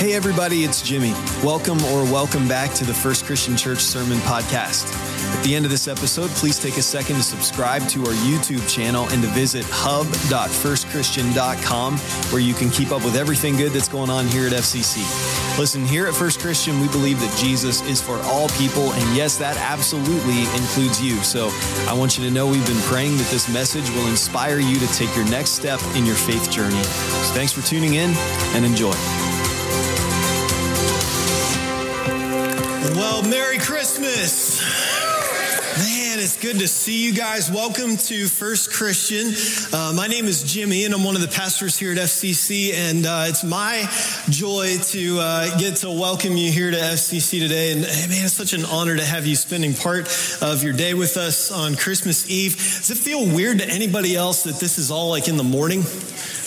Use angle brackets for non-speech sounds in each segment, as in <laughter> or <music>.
Hey, everybody, it's Jimmy. Welcome or welcome back to the First Christian Church Sermon Podcast. At the end of this episode, please take a second to subscribe to our YouTube channel and to visit hub.firstchristian.com where you can keep up with everything good that's going on here at FCC. Listen, here at First Christian, we believe that Jesus is for all people, and yes, that absolutely includes you. So I want you to know we've been praying that this message will inspire you to take your next step in your faith journey. So thanks for tuning in and enjoy. Christmas. Man, it's good to see you guys. Welcome to First Christian. Uh, my name is Jimmy, and I'm one of the pastors here at FCC. And uh, it's my joy to uh, get to welcome you here to FCC today. And man, it's such an honor to have you spending part of your day with us on Christmas Eve. Does it feel weird to anybody else that this is all like in the morning?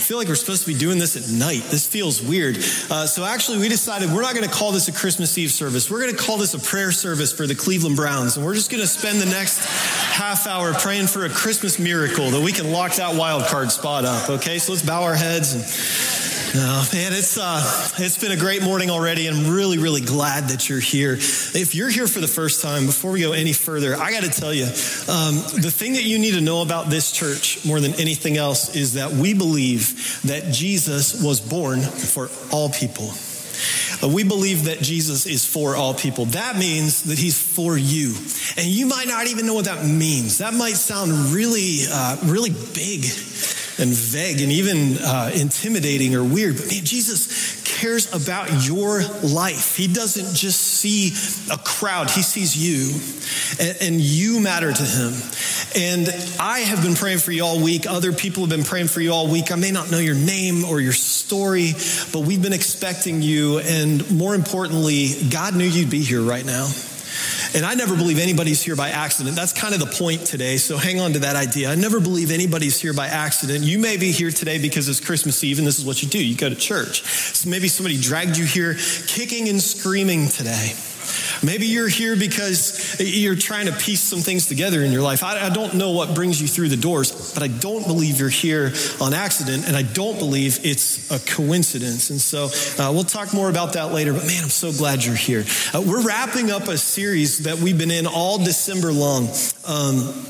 I feel like we're supposed to be doing this at night. This feels weird. Uh, so actually, we decided we're not going to call this a Christmas Eve service. We're going to call this a prayer service for the Cleveland Browns. And we're just going to spend the next half hour praying for a Christmas miracle that we can lock that wild card spot up. Okay, so let's bow our heads and no, man, it's uh, it's been a great morning already, I'm really, really glad that you're here. If you're here for the first time, before we go any further, I got to tell you, um, the thing that you need to know about this church more than anything else is that we believe that Jesus was born for all people. Uh, we believe that Jesus is for all people. That means that he's for you. And you might not even know what that means. That might sound really, uh, really big and vague and even uh, intimidating or weird. But man, Jesus cares about your life. He doesn't just see a crowd, He sees you, and, and you matter to Him. And I have been praying for you all week. Other people have been praying for you all week. I may not know your name or your story, but we've been expecting you. And more importantly, God knew you'd be here right now. And I never believe anybody's here by accident. That's kind of the point today. So hang on to that idea. I never believe anybody's here by accident. You may be here today because it's Christmas Eve and this is what you do. You go to church. So maybe somebody dragged you here kicking and screaming today. Maybe you're here because you're trying to piece some things together in your life. I, I, don't know what brings you through the doors, but I don't believe you're here on accident, and I don't believe it's a coincidence. And so uh, we'll talk more about that later, but man, I'm so glad you're here. Uh, we're wrapping up a series that we've been in all December long. Um,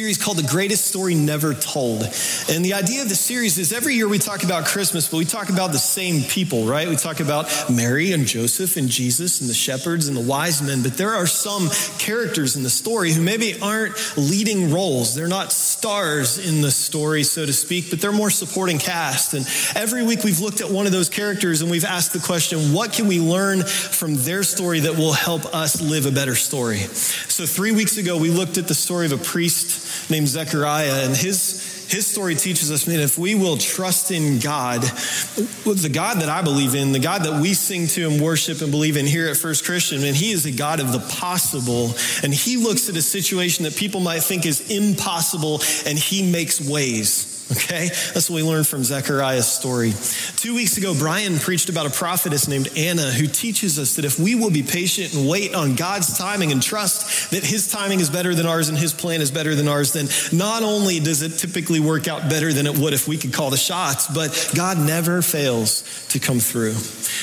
series called The Greatest Story Never Told. And the idea of the series is every year we talk about Christmas, but we talk about the same people, right? We talk about Mary and Joseph and Jesus and the shepherds and the wise men, but there are some characters in the story who maybe aren't leading roles. They're not stars in the story, so to speak, but they're more supporting cast. And every week we've looked at one of those characters and we've asked the question, what can we learn from their story that will help us live a better story? So three weeks ago, we looked at the story of a priest named Zechariah, and his his story teaches us, man, if we will trust in God, the God that I believe in, the God that we sing to and worship and believe in here at First Christian, and He is a God of the possible. And He looks at a situation that people might think is impossible, and He makes ways. Okay? That's what we learned from Zechariah's story. Two weeks ago, Brian preached about a prophetess named Anna who teaches us that if we will be patient and wait on God's timing and trust that his timing is better than ours and his plan is better than ours, then not only does it typically work out better than it would if we could call the shots, but God never fails to come through.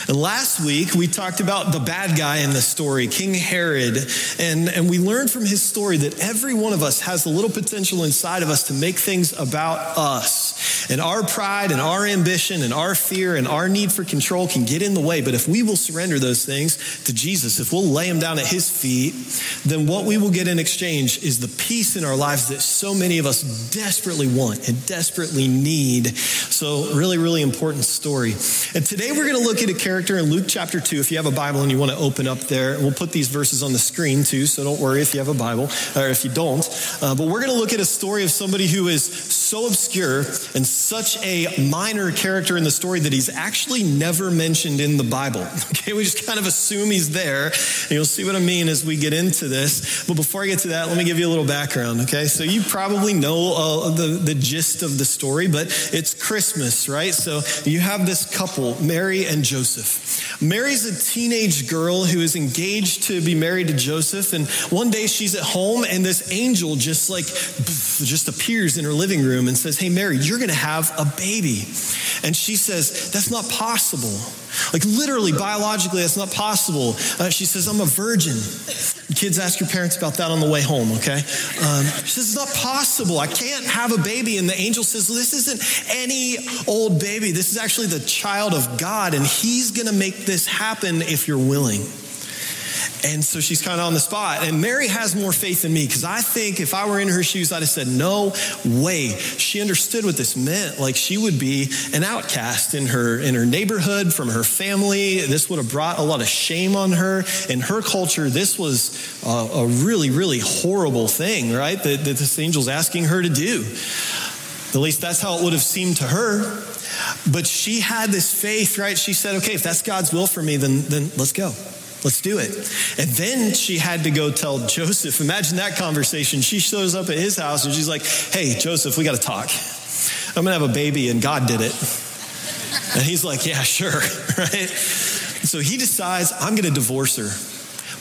And last week, we talked about the bad guy in the story, King Herod, and, and we learned from his story that every one of us has a little potential inside of us to make things about us. And our pride and our ambition and our fear and our need for control can get in the way. But if we will surrender those things to Jesus, if we'll lay them down at his feet, then what we will get in exchange is the peace in our lives that so many of us desperately want and desperately need. So, really, really important story. And today we're going to look at a character in Luke chapter 2. If you have a Bible and you want to open up there, we'll put these verses on the screen too. So, don't worry if you have a Bible or if you don't. Uh, but we're going to look at a story of somebody who is so obscure and such a minor character in the story that he's actually never mentioned in the Bible. <laughs> Okay, we just kind of assume he's there. And you'll see what I mean as we get into this. But before I get to that, let me give you a little background. Okay, so you probably know uh, the, the gist of the story, but it's Christmas, right? So you have this couple, Mary and Joseph. Mary's a teenage girl who is engaged to be married to Joseph. And one day she's at home and this angel just like just appears in her living room and says, Hey, Mary, you're going to have a baby. And she says, That's not possible. Like, literally, biologically, that's not possible. Uh, she says, I'm a virgin. Kids, ask your parents about that on the way home, okay? Um, she says, It's not possible. I can't have a baby. And the angel says, This isn't any old baby. This is actually the child of God, and he's going to make this happen if you're willing. And so she's kind of on the spot. And Mary has more faith than me because I think if I were in her shoes, I'd have said, No way. She understood what this meant. Like she would be an outcast in her in her neighborhood, from her family. This would have brought a lot of shame on her. In her culture, this was a, a really, really horrible thing, right? That, that this angel's asking her to do. At least that's how it would have seemed to her. But she had this faith, right? She said, okay, if that's God's will for me, then, then let's go. Let's do it. And then she had to go tell Joseph. Imagine that conversation. She shows up at his house and she's like, Hey, Joseph, we got to talk. I'm going to have a baby and God did it. And he's like, Yeah, sure. <laughs> Right? So he decides, I'm going to divorce her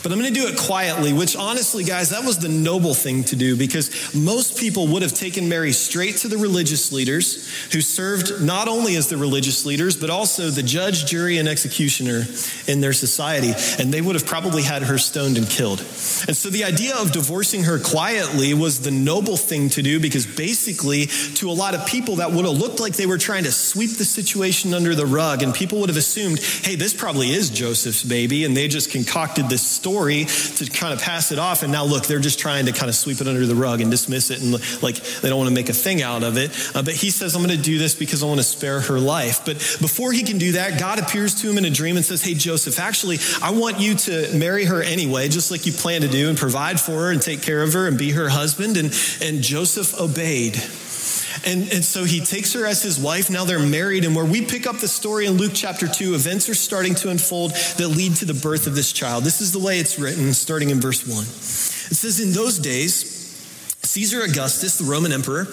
but I'm going to do it quietly, which honestly, guys, that was the noble thing to do because most people would have taken Mary straight to the religious leaders who served not only as the religious leaders, but also the judge, jury, and executioner in their society. And they would have probably had her stoned and killed. And so the idea of divorcing her quietly was the noble thing to do because basically, to a lot of people, that would have looked like they were trying to sweep the situation under the rug. And people would have assumed, hey, this probably is Joseph's baby. And they just concocted this story story to kind of pass it off. And now, look, they're just trying to kind of sweep it under the rug and dismiss it. And like they don't want to make a thing out of it. Uh, but he says, I'm going to do this because I want to spare her life. But before he can do that, God appears to him in a dream and says, Hey, Joseph, actually, I want you to marry her anyway, just like you plan to do, and provide for her and take care of her and be her husband. And, and Joseph obeyed. And, and so he takes her as his wife. Now they're married. And where we pick up the story in Luke chapter 2, events are starting to unfold that lead to the birth of this child. This is the way it's written, starting in verse 1. It says, In those days, Caesar Augustus, the Roman emperor,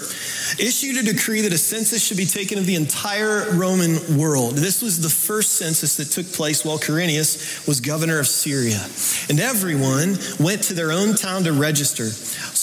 issued a decree that a census should be taken of the entire Roman world. This was the first census that took place while Quirinius was governor of Syria. And everyone went to their own town to register.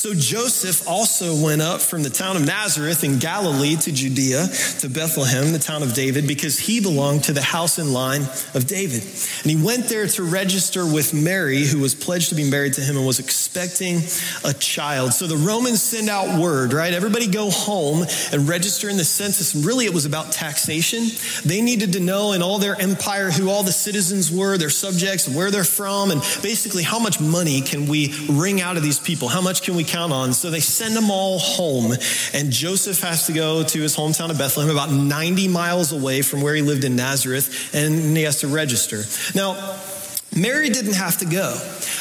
So Joseph also went up from the town of Nazareth in Galilee to Judea, to Bethlehem, the town of David, because he belonged to the house and line of David. And he went there to register with Mary, who was pledged to be married to him and was expecting a child. So the Romans send out word, right? Everybody go home and register in the census. And really, it was about taxation. They needed to know in all their empire who all the citizens were, their subjects, where they're from, and basically how much money can we wring out of these people? How much can we count on. So they send them all home. And Joseph has to go to his hometown of Bethlehem, about 90 miles away from where he lived in Nazareth, and he has to register. Now, Mary didn't have to go.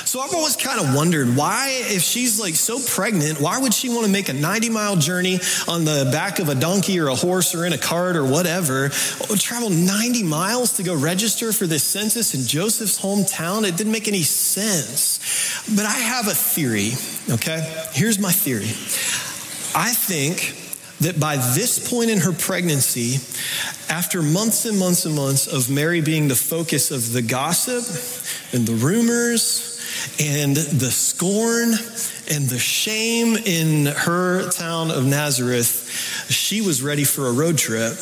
So I've always kind of wondered why, if she's like so pregnant, why would she want to make a 90 mile journey on the back of a donkey or a horse or in a cart or whatever, travel 90 miles to go register for this census in Joseph's hometown? It didn't make any sense. But I have a theory, okay? Here's my theory. I think that by this point in her pregnancy, after months and months and months of Mary being the focus of the gossip and the rumors and the scorn and the shame in her town of Nazareth, she was ready for a road trip.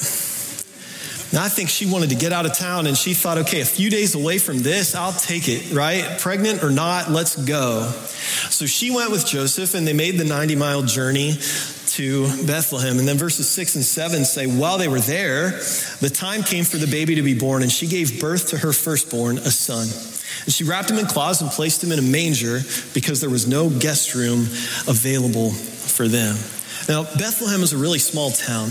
Now, I think she wanted to get out of town and she thought, okay, a few days away from this, I'll take it, right? Pregnant or not, let's go. So she went with Joseph and they made the 90 mile journey to Bethlehem. And then verses 6 and 7 say, While they were there, the time came for the baby to be born, and she gave birth to her firstborn, a son. And she wrapped him in cloths and placed him in a manger because there was no guest room available for them. Now, Bethlehem is a really small town,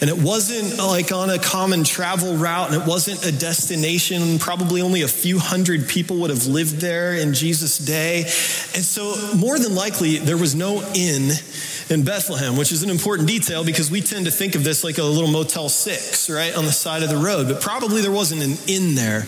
and it wasn't like on a common travel route, and it wasn't a destination. Probably only a few hundred people would have lived there in Jesus' day. And so, more than likely, there was no inn in Bethlehem, which is an important detail because we tend to think of this like a little Motel 6, right, on the side of the road. But probably there wasn't an inn there.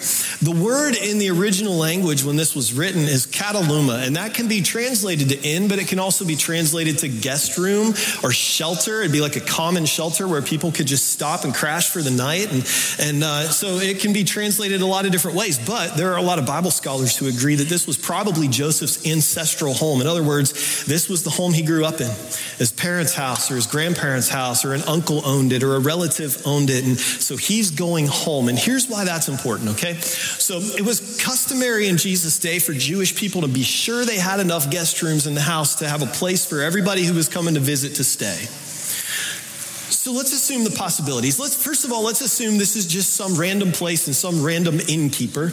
The word in the original language when this was written is kataluma, and that can be translated to inn, but it can also be translated to guest room or shelter. It'd be like a common shelter where people could just stop and crash for the night. And, and uh, so it can be translated a lot of different ways. But there are a lot of Bible scholars who agree that this was probably Joseph's ancestral home. In other words, this was the home he grew up in. His parents' house or his grandparents' house or an uncle owned it or a relative owned it. And so he's going home. And here's why that's important, okay? So it was customary in Jesus' day for Jewish people to be sure they had enough guest rooms in the house to have a place for everybody who was coming to visit to stay. So let's assume the possibilities. Let's first of all, let's assume this is just some random place and some random innkeeper.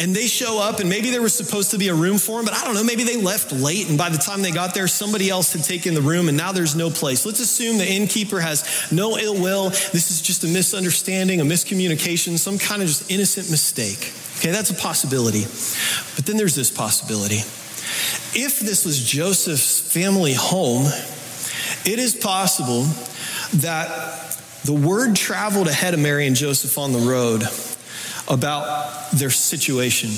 And they show up and maybe there was supposed to be a room for them, but I don't know, maybe they left late and by the time they got there somebody else had taken the room and now there's no place. Let's assume the innkeeper has no ill will. This is just a misunderstanding, a miscommunication, some kind of just innocent mistake. Okay, that's a possibility. But then there's this possibility. If this was Joseph's family home, it is possible that the word traveled ahead of Mary and Joseph on the road about their situation.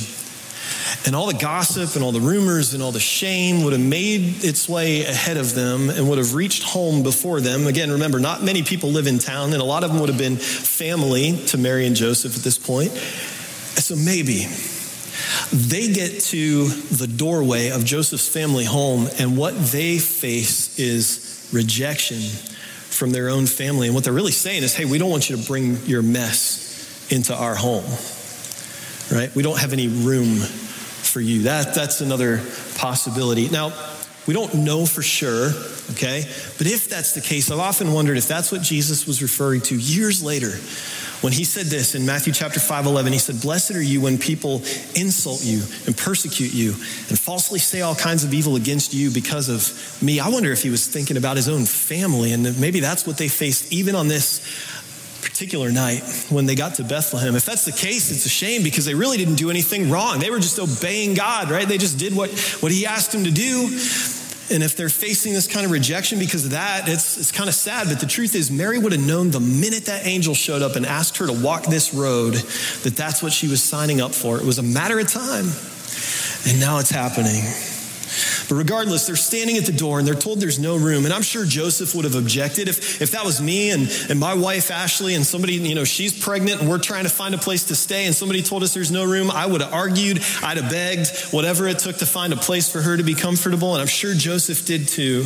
And all the gossip and all the rumors and all the shame would have made its way ahead of them and would have reached home before them. Again, remember, not many people live in town, and a lot of them would have been family to Mary and Joseph at this point. So maybe they get to the doorway of Joseph's family home, and what they face is rejection from their own family. And what they're really saying is, hey, we don't want you to bring your mess into our home, right? We don't have any room for you. That, that's another possibility. Now, we don't know for sure, okay? But if that's the case, I've often wondered if that's what Jesus was referring to years later when he said this in Matthew chapter 5 11, he said, Blessed are you when people insult you and persecute you and falsely say all kinds of evil against you because of me. I wonder if he was thinking about his own family and maybe that's what they faced even on this particular night when they got to Bethlehem. If that's the case, it's a shame because they really didn't do anything wrong. They were just obeying God, right? They just did what, what he asked them to do. And if they're facing this kind of rejection because of that, it's, it's kind of sad. But the truth is, Mary would have known the minute that angel showed up and asked her to walk this road that that's what she was signing up for. It was a matter of time. And now it's happening. But regardless, they're standing at the door and they're told there's no room. And I'm sure Joseph would have objected if, if that was me and, and my wife Ashley and somebody, you know, she's pregnant and we're trying to find a place to stay and somebody told us there's no room. I would have argued, I'd have begged, whatever it took to find a place for her to be comfortable. And I'm sure Joseph did too.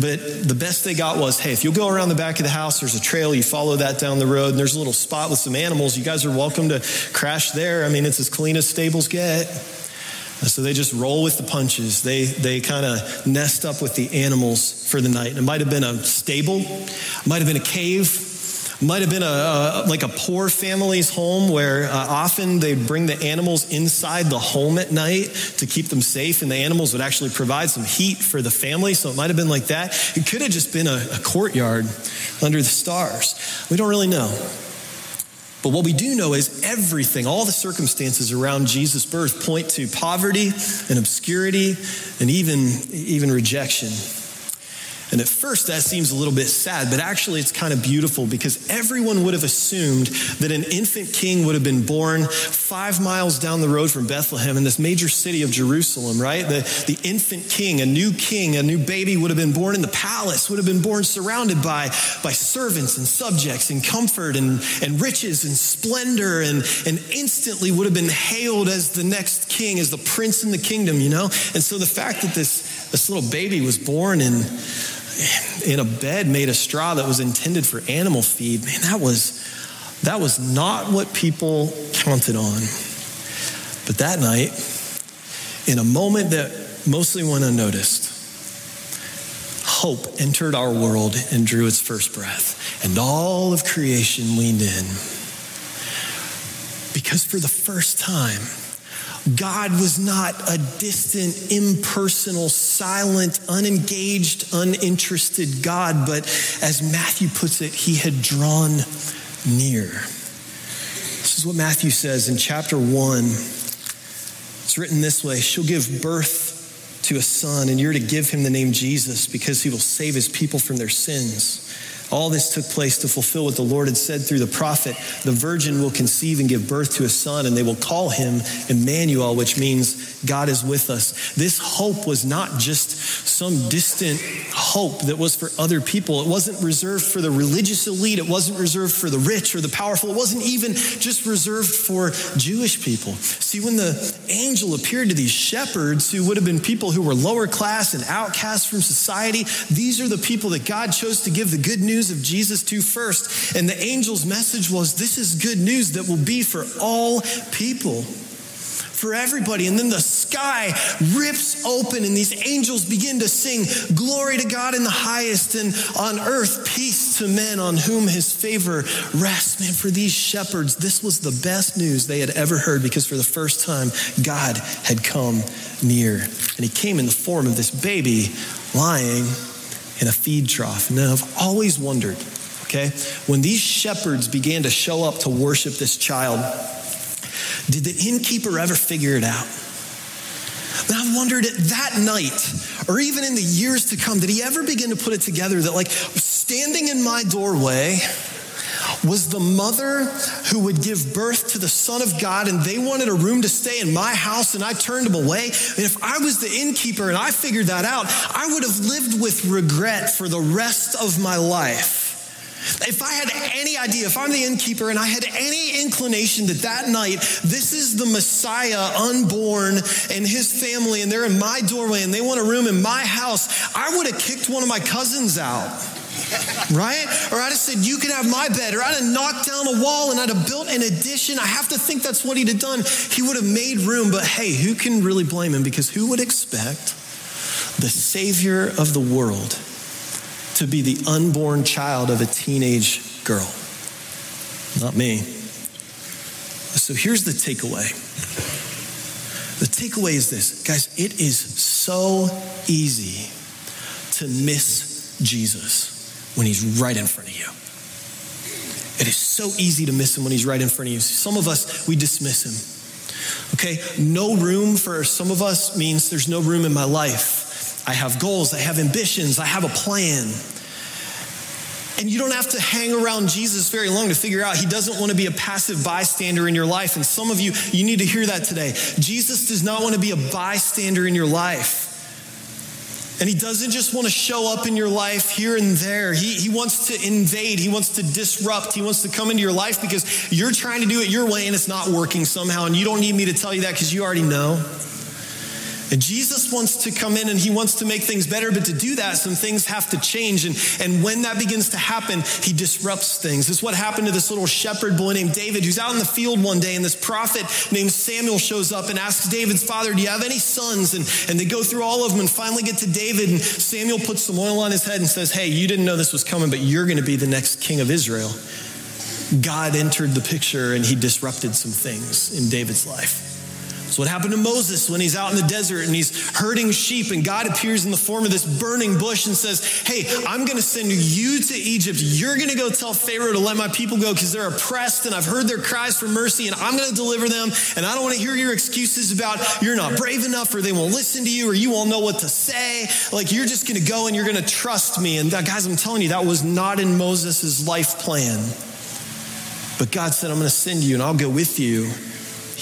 But the best they got was hey, if you'll go around the back of the house, there's a trail, you follow that down the road, and there's a little spot with some animals. You guys are welcome to crash there. I mean, it's as clean as stables get. So they just roll with the punches. They, they kind of nest up with the animals for the night. It might have been a stable, might have been a cave, might have been a, a like a poor family's home where uh, often they bring the animals inside the home at night to keep them safe, and the animals would actually provide some heat for the family. So it might have been like that. It could have just been a, a courtyard under the stars. We don't really know. But what we do know is everything, all the circumstances around Jesus' birth point to poverty and obscurity and even, even rejection. And at first, that seems a little bit sad, but actually, it's kind of beautiful because everyone would have assumed that an infant king would have been born five miles down the road from Bethlehem in this major city of Jerusalem, right? The, the infant king, a new king, a new baby would have been born in the palace, would have been born surrounded by, by servants and subjects and comfort and, and riches and splendor, and, and instantly would have been hailed as the next king, as the prince in the kingdom, you know? And so the fact that this, this little baby was born in in a bed made of straw that was intended for animal feed. Man, that was that was not what people counted on. But that night, in a moment that mostly went unnoticed, hope entered our world and drew its first breath, and all of creation leaned in. Because for the first time, God was not a distant, impersonal, silent, unengaged, uninterested God, but as Matthew puts it, he had drawn near. This is what Matthew says in chapter 1. It's written this way She'll give birth to a son, and you're to give him the name Jesus because he will save his people from their sins. All this took place to fulfill what the Lord had said through the prophet the virgin will conceive and give birth to a son, and they will call him Emmanuel, which means God is with us. This hope was not just some distant hope that was for other people. It wasn't reserved for the religious elite, it wasn't reserved for the rich or the powerful, it wasn't even just reserved for Jewish people. See, when the angel appeared to these shepherds, who would have been people who were lower class and outcasts from society, these are the people that God chose to give the good news news of Jesus to first. And the angel's message was this is good news that will be for all people for everybody. And then the sky rips open, and these angels begin to sing, Glory to God in the highest, and on earth, peace to men on whom his favor rests. Man, for these shepherds, this was the best news they had ever heard because for the first time, God had come near. And he came in the form of this baby lying in a feed trough. And I've always wondered, okay, when these shepherds began to show up to worship this child, did the innkeeper ever figure it out? And I've wondered that night, or even in the years to come, did he ever begin to put it together that, like, standing in my doorway, was the mother who would give birth to the Son of God, and they wanted a room to stay in my house, and I turned them away. And if I was the innkeeper and I figured that out, I would have lived with regret for the rest of my life. If I had any idea, if I'm the innkeeper and I had any inclination that that night this is the Messiah unborn and his family and they're in my doorway and they want a room in my house, I would have kicked one of my cousins out right? Or I'd have said, You can have my bed. Or I'd have knocked down a wall and I'd have built an addition. I have to think that's what he'd have done. He would have made room. But hey, who can really blame him? Because who would expect the Savior of the world to be the unborn child of a teenage girl? Not me. So here's the takeaway. The takeaway is this guys, it is so easy to miss Jesus when he's right in front of you. It is so easy to miss him when he's right in front of you. Some of us, we dismiss him. Okay, no room for some of us means there's no room in my life. I have goals, I have ambitions, I have a plan. And you don't have to hang around Jesus very long to figure out he doesn't want to be a passive bystander in your life. And some of you, you need to hear that today. Jesus does not want to be a bystander in your life. And he doesn't just want to show up in your life here and there. He, he wants to invade. He wants to disrupt. He wants to come into your life because you're trying to do it your way and it's not working somehow. And you don't need me to tell you that because you already know. And Jesus wants to come in and he wants to make things better, but to do that, some things have to change. And, and when that begins to happen, he disrupts things. Is what happened to this little shepherd boy named David, who's out in the field one day, and this prophet named Samuel shows up and asks David's father, Do you have any sons? And, and they go through all of them and finally get to David. And Samuel puts some oil on his head and says, Hey, you didn't know this was coming, but you're going to be the next king of Israel. God entered the picture and he disrupted some things in David's life. It's what happened to Moses when he's out in the desert and he's herding sheep, and God appears in the form of this burning bush and says, Hey, I'm going to send you to Egypt. You're going to go tell Pharaoh to let my people go because they're oppressed, and I've heard their cries for mercy, and I'm going to deliver them. And I don't want to hear your excuses about you're not brave enough, or they won't listen to you, or you won't know what to say. Like, you're just going to go and you're going to trust me. And guys, I'm telling you, that was not in Moses' life plan. But God said, I'm going to send you, and I'll go with you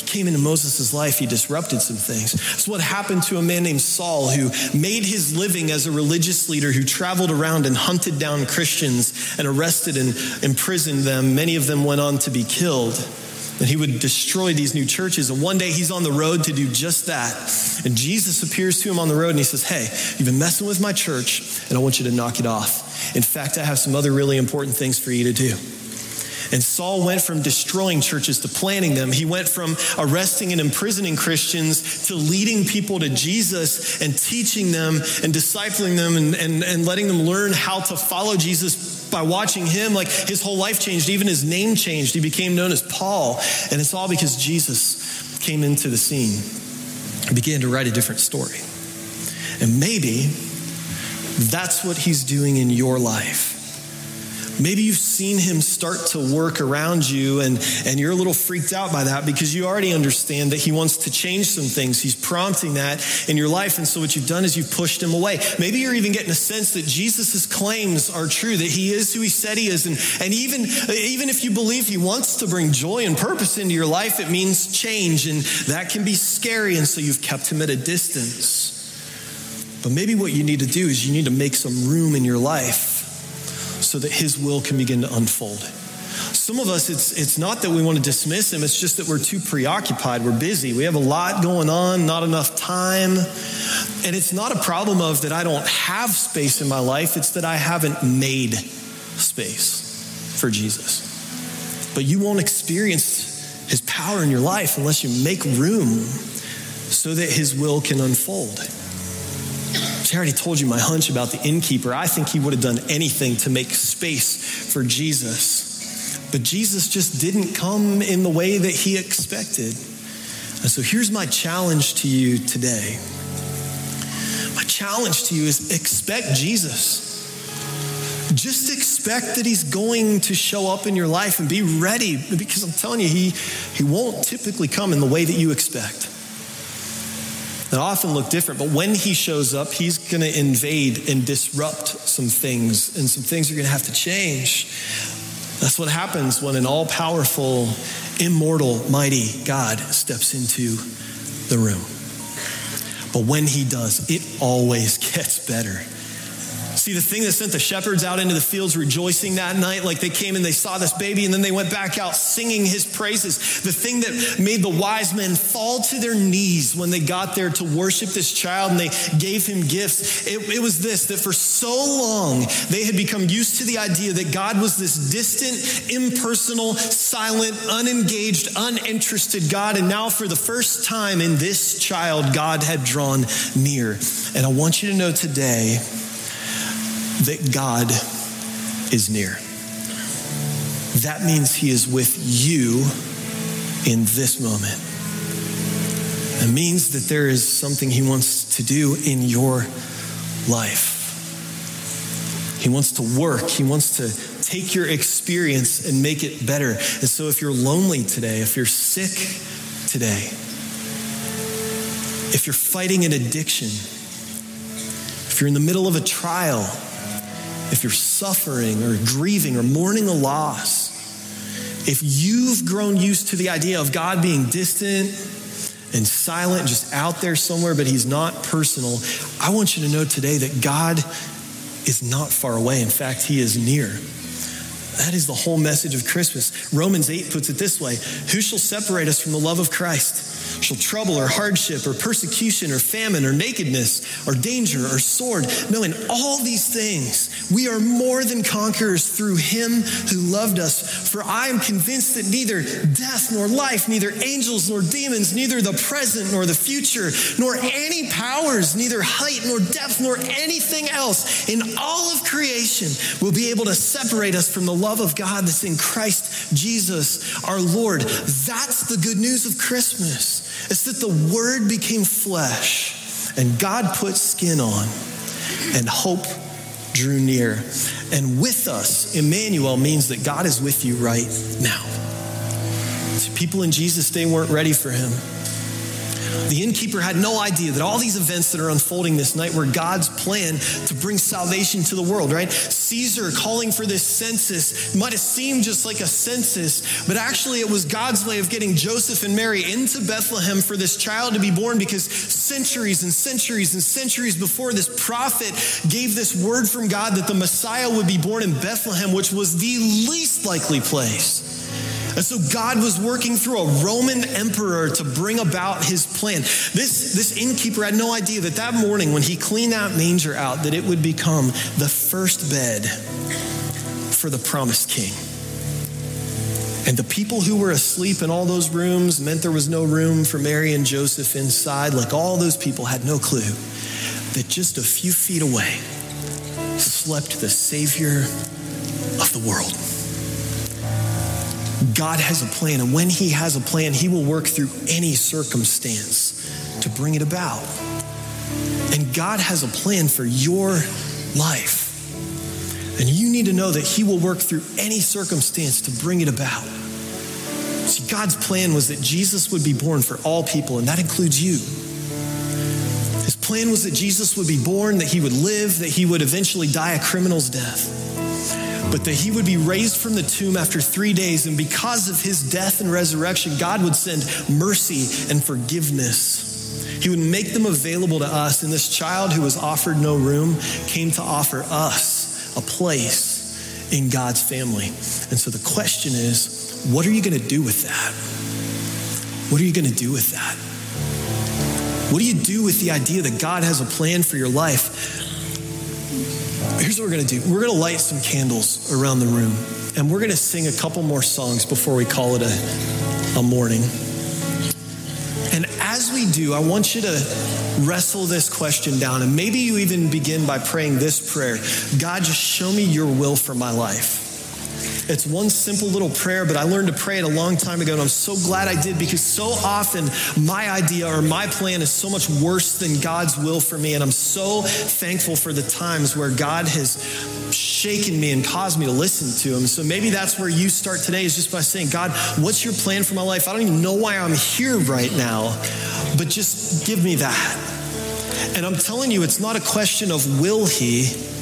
came into Moses' life, he disrupted some things. It's what happened to a man named Saul who made his living as a religious leader who traveled around and hunted down Christians and arrested and imprisoned them. Many of them went on to be killed. And he would destroy these new churches. And one day he's on the road to do just that. And Jesus appears to him on the road and he says, Hey, you've been messing with my church, and I want you to knock it off. In fact, I have some other really important things for you to do. And Saul went from destroying churches to planting them. He went from arresting and imprisoning Christians to leading people to Jesus and teaching them and discipling them and, and, and letting them learn how to follow Jesus by watching him. Like his whole life changed, even his name changed. He became known as Paul. And it's all because Jesus came into the scene and began to write a different story. And maybe that's what he's doing in your life Maybe you've seen him start to work around you and, and you're a little freaked out by that because you already understand that he wants to change some things. He's prompting that in your life. And so what you've done is you've pushed him away. Maybe you're even getting a sense that Jesus' claims are true, that he is who he said he is. And, and even, even if you believe he wants to bring joy and purpose into your life, it means change. And that can be scary. And so you've kept him at a distance. But maybe what you need to do is you need to make some room in your life so that His will can begin to unfold. Some of us, it's, it's not that we want to dismiss Him, it's just that we're too preoccupied. We're busy. We have a lot going on, not enough time. And it's not a problem of that I don't have space in my life, it's that I haven't made space for Jesus. But you won't experience His power in your life unless you make room so that His will can unfold. I already told you my hunch about the innkeeper. I think he would have done anything to make space for Jesus. But Jesus just didn't come in the way that he expected. And so here's my challenge to you today. My challenge to you is expect Jesus. Just expect that he's going to show up in your life and be ready because I'm telling you, he, he won't typically come in the way that you expect that often look different. But when he shows up, he's going to invade and disrupt some things, and some things are going to have to change. That's what happens when an all powerful, immortal, mighty God steps into the room. But when he does, it always <laughs> gets better. See, the thing that sent the shepherds out into the fields rejoicing that night, like they came and they saw this baby and then they went back out singing his praises. The thing that made the wise men fall to their knees when they got there to worship this child and they gave him gifts, it, it was this that for so long they had become used to the idea that God was this distant, impersonal, silent, unengaged, uninterested God. And now, for the first time in this child, God had drawn near. And I want you to know today, that God is near. That means He is with you in this moment. It means that there is something He wants to do in your life. He wants to work, He wants to take your experience and make it better. And so, if you're lonely today, if you're sick today, if you're fighting an addiction, if you're in the middle of a trial, if you're suffering or grieving or mourning a loss, if you've grown used to the idea of God being distant and silent, just out there somewhere, but He's not personal, I want you to know today that God is not far away. In fact, He is near. That is the whole message of Christmas. Romans 8 puts it this way Who shall separate us from the love of Christ? Trouble or hardship or persecution or famine or nakedness or danger or sword. No, in all these things, we are more than conquerors through him who loved us. For I am convinced that neither death nor life, neither angels nor demons, neither the present nor the future, nor any powers, neither height nor depth nor anything else in all of creation will be able to separate us from the love of God that's in Christ Jesus our Lord. That's the good news of Christmas. It's that the Word became flesh and God put skin on and hope drew near. And with us, Emmanuel means that God is with you right now. See, people in Jesus' day weren't ready for him. The innkeeper had no idea that all these events that are unfolding this night were God's plan to bring salvation to the world, right? Caesar calling for this census might have seemed just like a census, but actually it was God's way of getting Joseph and Mary into Bethlehem for this child to be born because centuries and centuries and centuries before this prophet gave this word from God that the Messiah would be born in Bethlehem, which was the least likely place and so God was working through a Roman emperor to bring about his plan. This, this innkeeper had no idea that that morning when he cleaned that manger out, that it would become the first bed for the promised king. And the people who were asleep in all those rooms meant there was no room for Mary and Joseph inside. Like all those people had no clue that just a few feet away slept the Savior of the world. God has a plan, and when He has a plan, He will work through any circumstance to bring it about. And God has a plan for your life. And you need to know that He will work through any circumstance to bring it about. See, God's plan was that Jesus would be born for all people, and that includes you. His plan was that Jesus would be born, that he would live, that he would eventually die a criminal's death, but that he would be raised from the tomb after three days. And because of his death and resurrection, God would send mercy and forgiveness. He would make them available to us. And this child who was offered no room came to offer us a place in God's family. And so the question is what are you going to do with that? What are you going to do with that? What do you do with the idea that God has a plan for your life? Here's what we're going to do we're going to light some candles around the room, and we're going to sing a couple more songs before we call it a, a morning. And as we do, I want you to wrestle this question down. And maybe you even begin by praying this prayer God, just show me your will for my life. It's one simple little prayer, but I learned to pray it a long time ago, and I'm so glad I did because so often my idea or my plan is so much worse than God's will for me. And I'm so thankful for the times where God has shaken me and caused me to listen to Him. So maybe that's where you start today is just by saying, God, what's your plan for my life? I don't even know why I'm here right now, but just give me that. And I'm telling you, it's not a question of will He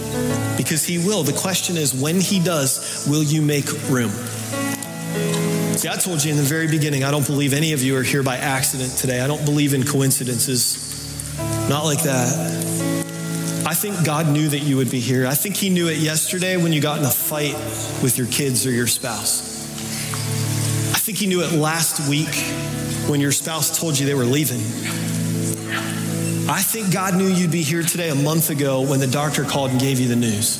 because he will. The question is, when he does, will you make room? See, I told you in the very beginning, I don't believe any of you are here by accident today. I don't believe in coincidences. Not like that. I think God knew that you would be here. I think He knew it yesterday when you got in a fight with your kids or your spouse. I think He knew it last week when your spouse told you they were leaving. I think God knew you'd be here today a month ago when the doctor called and gave you the news.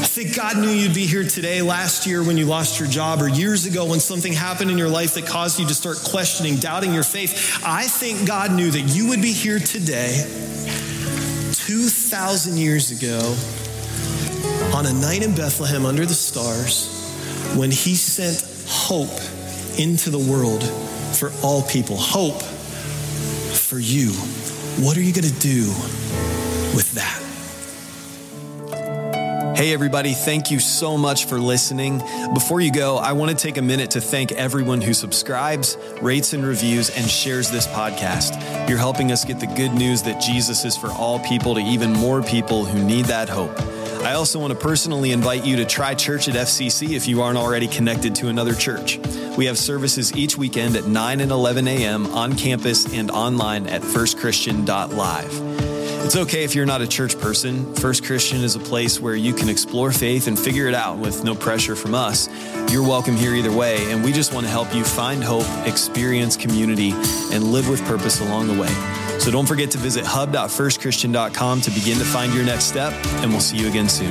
I think God knew you'd be here today last year when you lost your job or years ago when something happened in your life that caused you to start questioning, doubting your faith. I think God knew that you would be here today 2,000 years ago on a night in Bethlehem under the stars when he sent hope into the world for all people. Hope for you. What are you going to do with that? Hey, everybody, thank you so much for listening. Before you go, I want to take a minute to thank everyone who subscribes, rates, and reviews and shares this podcast. You're helping us get the good news that Jesus is for all people to even more people who need that hope. I also want to personally invite you to try church at FCC if you aren't already connected to another church. We have services each weekend at 9 and 11 a.m. on campus and online at firstchristian.live. It's okay if you're not a church person. First Christian is a place where you can explore faith and figure it out with no pressure from us. You're welcome here either way, and we just want to help you find hope, experience community, and live with purpose along the way. So don't forget to visit hub.firstchristian.com to begin to find your next step, and we'll see you again soon.